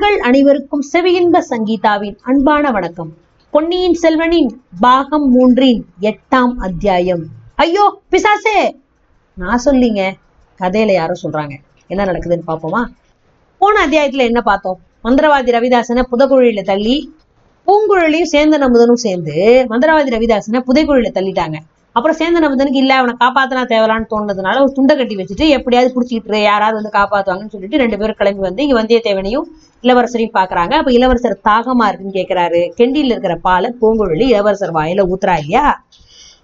நேயர்கள் அனைவருக்கும் செவியின்ப சங்கீதாவின் அன்பான வணக்கம். பொன்னியின் செல்வனின் பாகம் மூன்றின் எட்டாம் அத்தியாயம். ஐயோ பிசாசே! நான் சொல்லிங்க. கதையில யாரோ சொல்றாங்க. என்ன நடக்குதுன்னு பாப்போமா? போன அத்தியாயத்துல என்ன பார்த்தோம்? மந்திரவாதி ரவிதாசனை புதக்குழியில தள்ளி பூங்குழலியும் சேந்தன் நமுதனும் சேர்ந்து மந்திரவாதி ரவிதாசனை புதைக்குழியில தள்ளிட்டாங்க. அப்புறம் சேந்தன் அமுதனுக்கு இல்லை அவனை காப்பாத்தினா தேவலான்னு தோணுனதுனால ஒரு துண்டை கட்டி வச்சுட்டு எப்படியாவது பிடிச்சிக்கிட்டு யாராவது வந்து காப்பாத்துவாங்கன்னு சொல்லிட்டு ரெண்டு பேரும் கிளம்பி வந்து இங்க வந்தியத்தேவனையும் இளவரசரையும் பாக்குறாங்க. அப்ப இளவரசர் தாகமா இருக்குன்னு கேக்குறாரு. கெண்டியில் இருக்கிற பாலை பூங்குழலி இளவரசர் வாயில ஊத்துறா இல்லையா?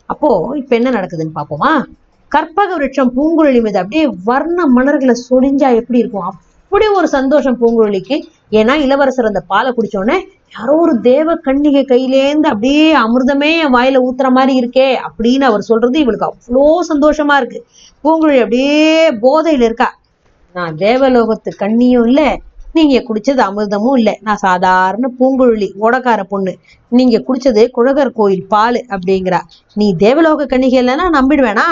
அப்போ இப்ப என்ன நடக்குதுன்னு பாப்போமா? கற்பக விருட்சம் பூங்குழலி மீது அப்படியே வர்ண மலர்களை சொடிஞ்சா எப்படி இருக்கும்? அப்படி ஒரு சந்தோஷம் பூங்குழலிக்கு. ஏன்னா இளவரசர் அந்த பாலை குடிச்ச உடனே யாரோ ஒரு தேவ கன்னிகை கையிலேந்து அப்படியே அமிர்தமே என் வாயில ஊத்துற மாதிரி இருக்கே அப்படின்னு அவர் சொல்றது இவளுக்கு அவ்வளோ சந்தோஷமா இருக்கு. பூங்குழலி அப்படியே போதையில இருக்கா. நான் தேவலோகத்து கண்ணியும் இல்ல நீங்க குடிச்சது அமிர்தமும் இல்ல. நான் சாதாரண பூங்குழலி ஓடக்கார பொண்ணு. நீங்க குடிச்சது குழகர் கோயில் பால் அப்படிங்கிறா. நீ தேவலோக கண்ணிகை இல்லைன்னா நம்பிடுவேனா?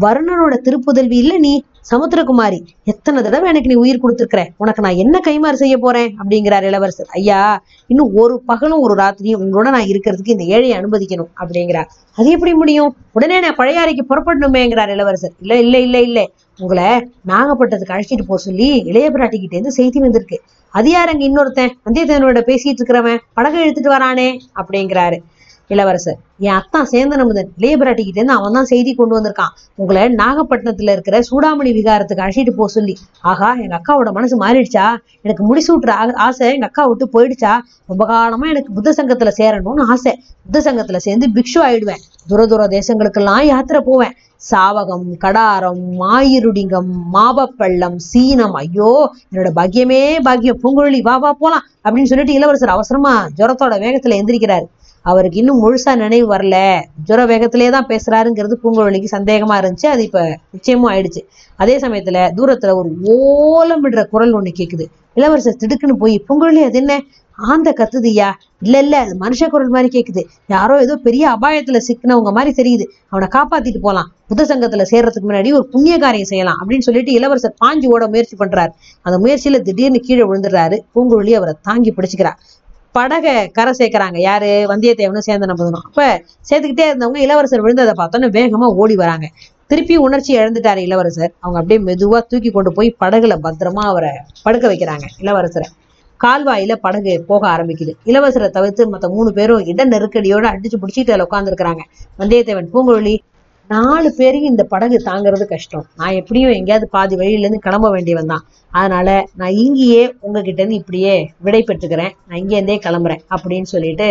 வருணனோட திருப்புதல்வி இல்ல நீ சமுத்திரகுமாரி எத்தனை தடவை எனக்கு நீ உயிர் கொடுத்துருக்கிற? உனக்கு நான் என்ன கைமாறு செய்ய போறேன்? அப்படிங்கிறார் இளவரசர். ஐயா இன்னும் ஒரு பகலும் ஒரு ராத்திரியும் உங்களோட நான் இருக்கிறதுக்கு இந்த ஏழையை அனுமதிக்கணும் அப்படிங்கிறார். அது எப்படி முடியும்? உடனே நான் பழையாறைக்கு புறப்படணுமேங்கிறார் இளவரசர். இல்ல இல்ல இல்ல இல்ல. உங்களை நாகப்பட்டத்துக்கு அழைச்சிட்டு போக சொல்லி இளைய பிராட்டிக்கிட்ட இருந்து செய்தி வந்திருக்கு. அது அங்க இன்னொருத்தன்? வந்தியத்தேவனோட பேசிட்டு இருக்கிறவன். படகு எடுத்துட்டு வரானே அப்படிங்கிறாரு. இளவரசர். என் அத்தான் சேந்தன் அமுதன் இளைய இருந்து அவன் தான் செய்தி கொண்டு வந்திருக்கான். உங்களை நாகப்பட்டினத்துல இருக்கிற சூடாமணி விகாரத்துக்கு அழைச்சிட்டு போக சொல்லி. ஆகா எங்க அக்காவோட மனசு மாறிடுச்சா? எனக்கு முடிசூட்டுற ஆ- ஆசை எங்க அக்கா விட்டு போயிடுச்சா? ரொம்ப காலமா எனக்கு புத்த சங்கத்துல சேரணும்னு ஆசை. புத்த சங்கத்துல சேர்ந்து பிக்ஷு ஆயிடுவேன். தூர தூர தேசங்களுக்கெல்லாம் யாத்திரை போவேன். சாவகம் கடாரம் மாயிருடிங்கம் மாபப்பள்ளம் சீனம். ஐயோ என்னோட பாக்கியமே பாக்கியம். பூங்குழலி வா வா போலாம் அப்படின்னு சொல்லிட்டு இளவரசர் அவசரமா ஜுரத்தோட வேகத்துல எந்திரிக்கிறாரு. அவருக்கு இன்னும் முழுசா நினைவு வரல. ஜுர வேகத்திலே தான் பேசுறாருங்கிறது பூங்குழலிக்கு சந்தேகமா இருந்துச்சு. அது இப்ப நிச்சயமும் ஆயிடுச்சு. அதே சமயத்துல தூரத்துல ஒரு ஓலமிடுற குரல் ஒண்ணு கேக்குது. இளவரசர் திடுக்குன்னு போய் பூங்குழலி அது என்ன? ஆந்த கத்துதியா? இல்ல இல்ல அது மனுஷ குரல் மாதிரி கேக்குது. யாரோ ஏதோ பெரிய அபாயத்துல சிக்கினவங்க மாதிரி தெரியுது. அவனை காப்பாத்திட்டு போலாம். புத்த சங்கத்துல சேர்றதுக்கு முன்னாடி ஒரு புண்ணிய காரியம் செய்யலாம். அப்படின்னு சொல்லிட்டு இளவரசர் பாஞ்சி ஓட முயற்சி பண்றாரு. அந்த முயற்சியில திடீர்னு கீழே விழுந்துடுறாரு. பூங்குழலி அவரை தாங்கி பிடிச்சுக்கிறா. படகை கரை சேர்க்கிறாங்க. யாரு? வந்தியத்தேவனும் சேர்ந்த நம்பணும் அப்ப சேர்த்துக்கிட்டே இருந்தவங்க இளவரசர் விழுந்ததை பார்த்தோன்னே வேகமா ஓடி வராங்க. திருப்பி உணர்ச்சி இழந்துட்டாரு இளவரசர். அவங்க அப்படியே மெதுவா தூக்கி கொண்டு போய் படகுல பத்திரமா அவரை படுக்க வைக்கிறாங்க இளவரசரை. கால்வாயில படகு போக ஆரம்பிக்குது. இளவரசரை தவிர்த்து மத்த மூணு பேரும் இட நெருக்கடியோட அடிச்சு பிடிச்சிட்டு அதில் உட்காந்துருக்கிறாங்க வந்தியத்தேவன் பூங்குழலி நாலு பேரையும் இந்த படகு தாங்கிறது கஷ்டம். நான் எப்படியும் எங்கேயாவது பாதி வழியிலேருந்து கிளம்ப வேண்டியவன் தான். அதனால நான் இங்கேயே உங்ககிட்டேருந்து இப்படியே விடை பெற்றுக்கிறேன். நான் இங்கேருந்தே கிளம்புறேன் அப்படின்னு சொல்லிட்டு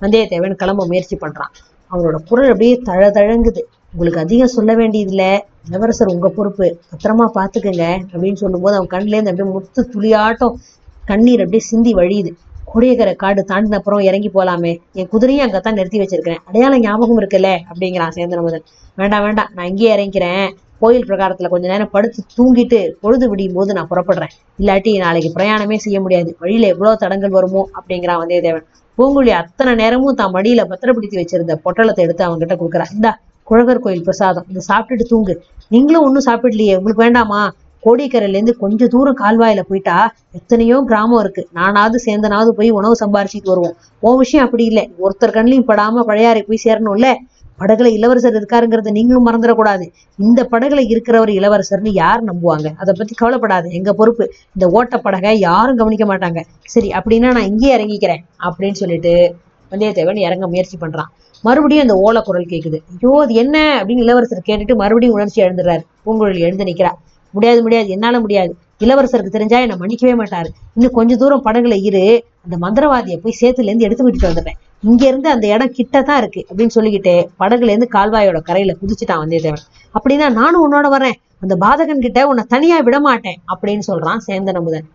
வந்தியத்தேவன் கிளம்ப முயற்சி பண்ணுறான் அவனோட குரல் அப்படியே தழ தழங்குது. உங்களுக்கு அதிகம் சொல்ல வேண்டியதில்ல. இளவரசர் உங்க பொறுப்பு. பத்திரமா பார்த்துக்குங்க அப்படின்னு சொல்லும்போது அவன் கண்ணுலேருந்து அப்படியே முத்து துளியாட்டம். கண்ணீர் அப்படியே சிந்தி வழியுது. கோடியக்கரை காடு தாண்டின அப்புறம் இறங்கி போலாமே. என் குதிரையும் அங்கத்தான் நிறுத்தி வச்சிருக்கிறேன். அடையாளம் ஞாபகம் இருக்குல்ல? அப்படிங்கிறான் சேந்திரமுதன் வேண்டாம் வேண்டாம். நான் இங்கேயே இறங்கிக்கிறேன். கோயில் பிரகாரத்துல கொஞ்ச நேரம் படுத்து தூங்கிட்டு பொழுது விடியும் போது நான் புறப்படுறேன். இல்லாட்டி நாளைக்கு பிரயாணமே செய்ய முடியாது. வழியில எவ்வளவு தடங்கள் வருமோ? அப்படிங்கிறான் வந்தியத்தேவன். பூங்குழி அத்தனை நேரமும் தான் மடியில பத்திரப்படுத்தி வச்சிருந்த பொட்டலத்தை எடுத்து அவன்கிட்ட கொடுக்குறான் இந்தா குழகர் கோயில் பிரசாதம். இதை சாப்பிட்டுட்டு தூங்கு. நீங்களும் ஒன்றும் சாப்பிடலையே. உங்களுக்கு வேண்டாமா? கோடிக்கரையில இருந்து கொஞ்ச தூரம் கால்வாயில போயிட்டா எத்தனையோ கிராமம் இருக்கு. நானாவது சேர்ந்தனாவது போய் உணவு சம்பாரிச்சிட்டு வருவோம். உன் விஷயம் அப்படி இல்லை. ஒருத்தர் கண்ணிலையும் படாம பழையாறை போய் சேரணும்ல? படகுல இளவரசர் இருக்காருங்கிறத நீங்களும் மறந்துடக்கூடாது. இந்த படகுல இருக்கிறவர் இளவரசர்னு யார் நம்புவாங்க? அதை பத்தி கவலைப்படாது. எங்க பொறுப்பு? இந்த ஓட்ட படகை யாரும் கவனிக்க மாட்டாங்க. சரி அப்படின்னா நான் இங்கேயே இறங்கிக்கிறேன் அப்படின்னு சொல்லிட்டு வந்தியத்தேவன் இறங்க முயற்சி பண்றான். மறுபடியும் அந்த ஓலை குரல் கேக்குது. ஐயோ அது என்ன? அப்படின்னு இளவரசர் கேட்டுட்டு மறுபடியும் உணர்ச்சி எழுந்துறாரு. பூங்குழலி எழுந்து நிக்கிறா. முடியாது முடியாது. என்னால முடியாது. இளவரசருக்கு தெரிஞ்சா என்னை மன்னிக்கவே மாட்டாரு. இன்னும் கொஞ்ச தூரம் படகுல இரு. அந்த மந்திரவாதியை போய் சேத்துல இருந்து எடுத்து விட்டுட்டு வந்துட்டேன் இங்க இருந்து அந்த இடம் கிட்ட தான் இருக்கு அப்படின்னு சொல்லிக்கிட்டு படகுல இருந்து கால்வாயோட கரையில குதிச்சுட்டான் வந்தியத்தேவன். அப்படின்னா நானும் உன்னோட வரேன் அந்த பாதகன் கிட்ட உன்னை தனியா விட மாட்டேன் அப்படின்னு சொல்றான் சேந்தன் அமுதன்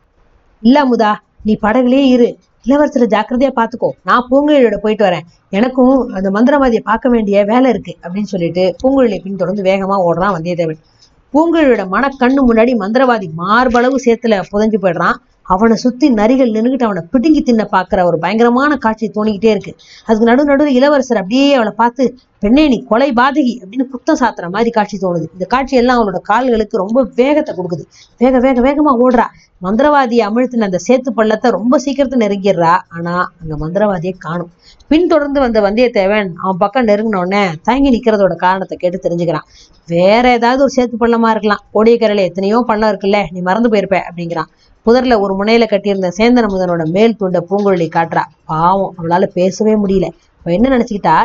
இல்ல அமுதா நீ படகுலயே இரு. இளவரசரை ஜாக்கிரதையா பாத்துக்கோ. நான் பூங்குழலியோட போயிட்டு வரேன். எனக்கும் அந்த மந்திரவாதியை பார்க்க வேண்டிய வேலை இருக்கு அப்படின்னு சொல்லிட்டு பூங்குழலியை பின்தொடர்ந்து வேகமா ஓடுறான் வந்தியத்தேவன். பூங்குழலியோட மனக்கண்ணு முன்னாடி மந்திரவாதி மார்பளவு சேத்துல புதைஞ்சு போயிடுறான். அவனை சுத்தி நரிகள் நின்றுகிட்டு அவனை பிடுங்கி தின்ன பாக்குற ஒரு பயங்கரமான காட்சி தோணிக்கிட்டே இருக்கு. அதுக்கு நடு நடுவில் இளவரசர் அப்படியே அவளை பார்த்து பெண்ணே நீ கொலை பாதகி அப்படின்னு குத்தம் சாத்துற மாதிரி காட்சி தோணுது. இந்த காட்சி எல்லாம் அவளோட கால்களுக்கு ரொம்ப வேகத்தை கொடுக்குது. வேக வேக வேகமா ஓடுறா. மந்திரவாதியை அமிழ்த்தின அந்த சேத்து பள்ளத்தை ரொம்ப சீக்கிரத்து நெருங்கிடுறா. ஆனா அந்த மந்திரவாதியை காணும். பின்தொடர்ந்து வந்த வந்தியத்தேவன் அவன் பக்கம் நெருங்கின உடனே தயங்கி நிக்கிறதோட காரணத்தை கேட்டு தெரிஞ்சுக்கிறான். வேற ஏதாவது ஒரு சேத்து பள்ளமா இருக்கலாம். கோடியக்கரையில எத்தனையோ பள்ளம் இருக்குல்ல. நீ மறந்து போயிருப்ப அப்படிங்கிறான். புதர்ல ஒரு முனையில கட்டியிருந்த சேந்தன முதனோட மேல் துண்ட பூங்குழலி காட்டுறா. பாவம் அவளால பேசவே முடியல. அவ என்ன நினைச்சுக்கிட்டா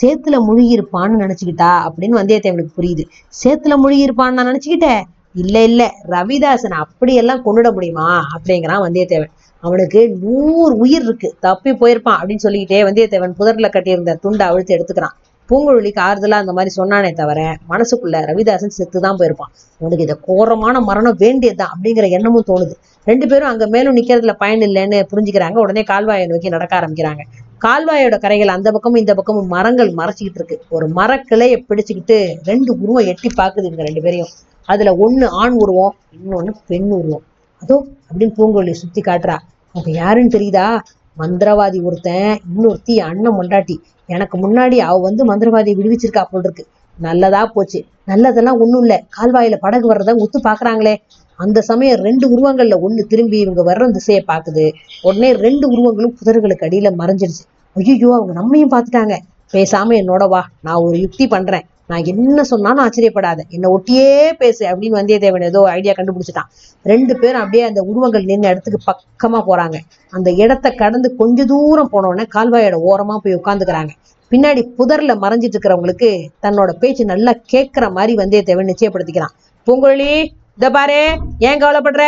சேத்துல முழுகி இருப்பான்னு நினைச்சுக்கிட்டா அப்படின்னு வந்தியத்தேவனுக்கு புரியுது. சேத்துல முழுகி இருப்பான்னு நான் நினைச்சுக்கிட்டேன் இல்ல இல்ல ரவிதாசன் அப்படியெல்லாம் கொண்டுட முடியுமா? அப்படிங்கிறான் வந்தியத்தேவன். அவனுக்கு நூறு உயிர் இருக்கு தப்பி போயிருப்பான் அப்படின்னு சொல்லிக்கிட்டே வந்தியத்தேவன் புதர்ல கட்டியிருந்த துண்டை அவிழ்த்து எடுத்துக்கிறான். பூங்குழலிக்கு ஆறுதலா அந்த மாதிரி சொன்னானே தவிர மனசுக்குள்ள ரவிதாசன் செத்து தான் போயிருப்பான். உனக்கு இதை கோரமான மரணம் வேண்டியதுதான் அப்படிங்கிற எண்ணமும் தோணுது. ரெண்டு பேரும் அங்க மேலும் நிக்கிறதுல பயன் இல்லைன்னு புரிஞ்சுக்கிறாங்க. உடனே கால்வாயை நோக்கி நடக்க ஆரம்பிக்கிறாங்க. கால்வாயோட கரைகள் அந்த பக்கமும் இந்த பக்கமும் மரங்கள் மறைச்சிக்கிட்டு இருக்கு. ஒரு மரக்கிளையை பிடிச்சுக்கிட்டு ரெண்டு உருவம் எட்டி பாக்குது இவங்க ரெண்டு பேரையும். அதுல ஒண்ணு ஆண் உருவம் இன்னொன்னு பெண் உருவம். அதோ அப்படின்னு பூங்குழலி சுத்தி காட்டுறா. அவங்க யாருன்னு தெரியுதா? மந்திரவாதி ஒருத்தன் இன்னொருத்தி அண்ணன் முண்டாட்டி. எனக்கு முன்னாடி அவ வந்து மந்திரவாதியை விடுவிச்சிருக்கா போல் இருக்கு நல்லதா போச்சு. நல்லதெல்லாம் ஒண்ணும் இல்ல. கால்வாயில படகு வர்றத ஒத்து பாக்குறாங்களே. அந்த சமயம் ரெண்டு உருவங்கள்ல ஒண்ணு திரும்பி இவங்க வர்ற திசையை பாக்குது. உடனே ரெண்டு உருவங்களும் புதர்களுக்கு அடியில மறைஞ்சிருச்சு. ஐயோ அவங்க நம்மையும் பார்த்துட்டாங்க. பேசாம என்னோட வா. நான் ஒரு யுக்தி பண்றேன். நான் என்ன சொன்னாலும் ஆச்சரியப்படாத. என்னை ஒட்டியே பேசு அப்படின்னு வந்தியத்தேவன் ஏதோ ஐடியா கண்டுபிடிச்சிட்டான். ரெண்டு பேரும் அப்படியே அந்த உருவங்கள் நின்று இடத்துக்கு பக்கமா போறாங்க. அந்த இடத்த கடந்து கொஞ்ச தூரம் போன உடனே கால்வாயோட ஓரமா போய் உட்காந்துக்கிறாங்க பின்னாடி புதர்ல மறைஞ்சிட்டு இருக்கிறவங்களுக்கு தன்னோட பேச்சு நல்லா கேட்கிற மாதிரி வந்தியத்தேவன் நிச்சயப்படுத்திக்கிறான். பூங்குழலி இத பாரு ஏன் கவலைப்படுற?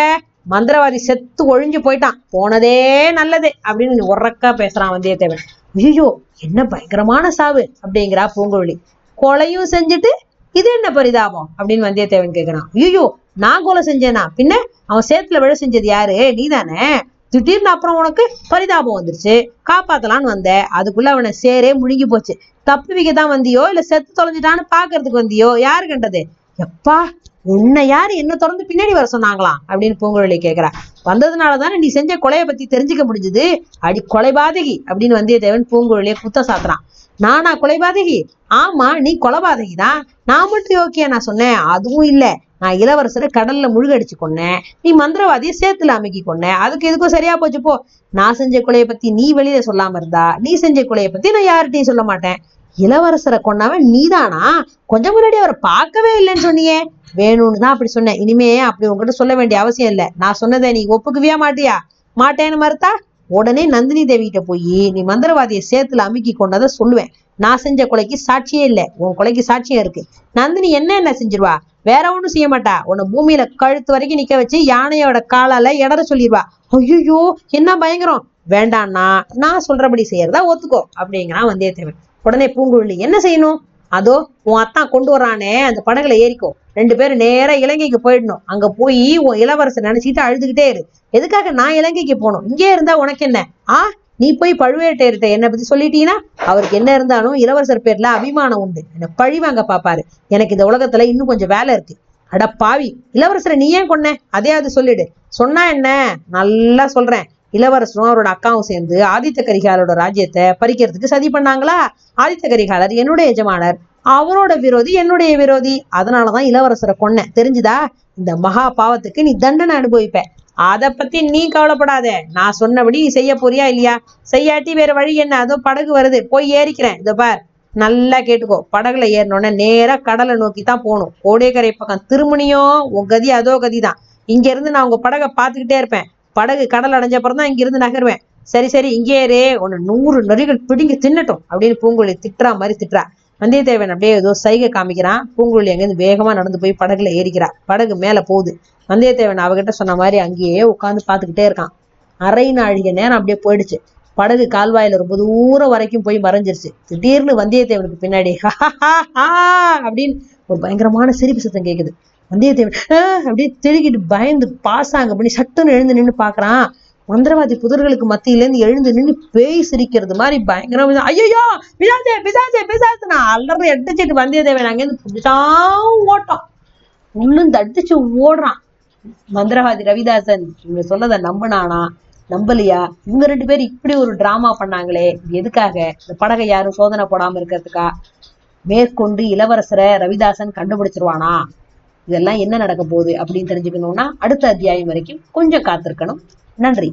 மந்திரவாதி செத்து ஒழிஞ்சு போயிட்டான். போனதே நல்லது அப்படின்னு உறக்கா பேசுறான் வந்தியத்தேவன். ஐயோ என்ன பயங்கரமான சாவு அப்படிங்கிறா பூங்குழலி. கொலையும் செஞ்சுட்டு இது என்ன பரிதாபம்? அப்படின்னு வந்தியத்தேவன் கேட்கிறான் ஐயோ நான் கொலை செஞ்சேனா? பின்ன அவன் சேத்துல விழ செஞ்சது யாரு? நீதானே? திடீர்னு அப்புறம் உனக்கு பரிதாபம் வந்துருச்சு. காப்பாத்தலான்னு வந்த. அதுக்குள்ள அவனை சேரே முழுங்கி போச்சு. தப்பு வைக்க தான் வந்தியோ இல்ல செத்து தொலைஞ்சிட்டான்னு பாக்குறதுக்கு வந்தியோ யாரு கண்டது? எப்பா உன்னை யாரு என்ன தொடர்ந்து பின்னாடி வர சொன்னாங்களாம் அப்படின்னு பூங்குழலி கேக்குறா. வந்ததுனாலதானே நீ செஞ்ச கொலையை பத்தி தெரிஞ்சுக்க முடிஞ்சது? அடி கொலை பாதகி அப்படின்னு வந்தியத்தேவன் பூங்குழலியை குத்த சாத்துறான். நானா கொலைபாதகி? ஆமா நீ கொலைபாதகி தான் நான் மட்டும் ஓகே நான் சொன்னேன். அதுவும் இல்லை. நான் இளவரசரை கடல்ல முழுகடிச்சு கொன்னேன். நீ மந்திரவாதியை சேத்துல அமைக்கி கொன்னேன். அதுக்கு எதுக்கும் சரியா போச்சு போ. நான் செஞ்ச கொலையை பத்தி நீ வெளியில சொல்லாம இருந்தா நீ செஞ்ச கொலையை பத்தி நான் யார்கிட்டையும் சொல்ல மாட்டேன். இளவரசரை கொண்டாவன் நீதானா? கொஞ்சம் முன்னாடி அவரை பார்க்கவே இல்லைன்னு சொன்னியே. வேணும்னு தான் அப்படி சொன்னேன். இனிமே அப்படி உங்ககிட்ட சொல்ல வேண்டிய அவசியம் இல்லை. நான் சொன்னதை நீ ஒப்புக்கவியா மாட்டியா? மாட்டேன்னு மறுத்தா உடனே நந்தினி தேவி கிட்ட போய் நீ மந்திரவாதியை சேத்துல அமுக்கி கொண்டதை சொல்லுவேன். நான் செஞ்ச கொலைக்கு சாட்சியே இல்லை. உன் கொலைக்கு சாட்சியம் இருக்கு. நந்தினி என்ன என்ன செஞ்சிருவா? வேற ஒண்ணும் செய்ய மாட்டா. உன்னை பூமியில கழுத்து வரைக்கும் நிக்க வச்சு யானையோட காலால இடற சொல்லிடுவா ஐயோ என்ன பயங்கரம். வேண்டாம்னா நான் சொல்றபடி செய்யறதா ஒத்துக்கோ அப்படிங்கிறான் வந்தியத்தேவன். உடனே பூங்குழலி என்ன செய்யணும்? அதோ உன் அத்தான் கொண்டு வரானே அந்த படகுல ஏறிக்கோ. ரெண்டு பேரும் நேரா இலங்கைக்கு போயிடணும். அங்க போய் உன் இளவரசர் நினைச்சிட்டு அழுதுகிட்டே இரு. எதுக்காக நான் இலங்கைக்கு போகணும்? இங்கே இருந்தா உனக்கு என்ன? ஆ? நீ போய் பழுவேட்டையர்கிட்ட என்னை பத்தி சொல்லிட்டீங்கன்னா அவருக்கு என்ன இருந்தாலும் இளவரசர் பேர்ல அபிமானம் உண்டு. என்னை பழி வாங்க பாப்பாரு. எனக்கு இந்த உலகத்துல இன்னும் கொஞ்சம் வேலை இருக்கு. அட பாவி இளவரசரை நீ ஏன் கொன்ன? அதையாவது சொல்லிடு. சொன்னா என்ன? நல்லா சொல்றேன். இளவரசரும் அவரோட அக்காவும் சேர்ந்து ஆதித்த கரிகாலரோட ராஜ்யத்தை பறிக்கிறதுக்கு சதி பண்ணாங்களா? ஆதித்த கரிகாலர் என்னுடைய எஜமானர் அவரோட விரோதி என்னுடைய விரோதி. அதனாலதான் இளவரசரை கொன்னேன். தெரிஞ்சுதா? இந்த மகா பாவத்துக்கு நீ தண்டனை அனுபவிப்ப. அத பத்தி நீ கவலைப்படாத. நான் சொன்னபடி நீ செய்ய போறியா இல்லையா? செய்யாட்டி வேற வழி என்ன? அதோ படகு வருது. போய் ஏறிக்கிறேன். இதோ பார். நல்லா கேட்டுக்கோ. படகுல ஏறினோடனே நேரா கடலை நோக்கி தான் போகணும். கோடைக்கரை பக்கம் திருமணியும் உன் கதி அதோ கதி தான் இங்க இருந்து நான் உங்க படகை பார்த்துக்கிட்டே இருப்பேன். படகு கடல் அடைஞ்ச அப்புறம் தான் இங்க இருந்து நகருவேன். சரி சரி இங்கே ஏறு உன்னை நூறு நொறிகள் பிடிங்கி தின்னட்டும் அப்படின்னு பூங்குழலி திட்டுறா மாதிரி திட்டுறா. வந்தியத்தேவன் அப்படியே ஏதோ சைகை காமிக்கிறான். பூங்குழலி அங்கேருந்து வேகமா நடந்து போய் படகுல ஏறிக்கிறா. படகு மேல போகுது. வந்தியத்தேவன் அவகிட்ட சொன்ன மாதிரி அங்கேயே உட்காந்து பார்த்துக்கிட்டே இருக்கான். அரை நாழிகை நேரம் அப்படியே போயிடுச்சு. படகு கால்வாயில ரொம்ப தூரம் வரைக்கும் போய் மறைஞ்சிருச்சு. திடீர்னு வந்தியத்தேவனுக்கு பின்னாடி அப்படின்னு ஒரு பயங்கரமான சிரிப்பு சத்தம் கேக்குது. வந்தியத்தேவன் அப்படியே திருகிட்டு பயந்து பாசாங்க பண்ணி சட்டுன்னு எழுந்து நின்று பாக்குறான் மந்திரவாதி புதர்களுக்கு மத்தியிலேருந்து எழுந்து நின்று பேய் சிரிக்கிறது மாதிரி பயங்கரமா ஐயோ பிசாசே பிசாசே பிசாசு! நான் அலறது எட்டச்சிட்டு வந்தியத்தேவன் அங்கேருந்து புதுசா ஓட்டம் ஒன்றும் தடிச்சு ஓடுறான். மந்திரவாதி ரவிதாசன் இவங்க சொன்னதை நம்பினானா? நம்பலையா? இவங்க ரெண்டு பேர் இப்படி ஒரு டிராமா பண்ணாங்களே. எதுக்காக? இந்த படகை யாரும் சோதனை போடாம இருக்கிறதுக்கா? மேற்கொண்டு இளவரசரை ரவிதாசன் கண்டுபிடிச்சிருவானா? இதெல்லாம் என்ன நடக்க போகுது அப்படின்னு தெரிஞ்சுக்கணும்னா அடுத்த அத்தியாயம் வரைக்கும் கொஞ்சம் காத்திருக்கணும். நன்றி.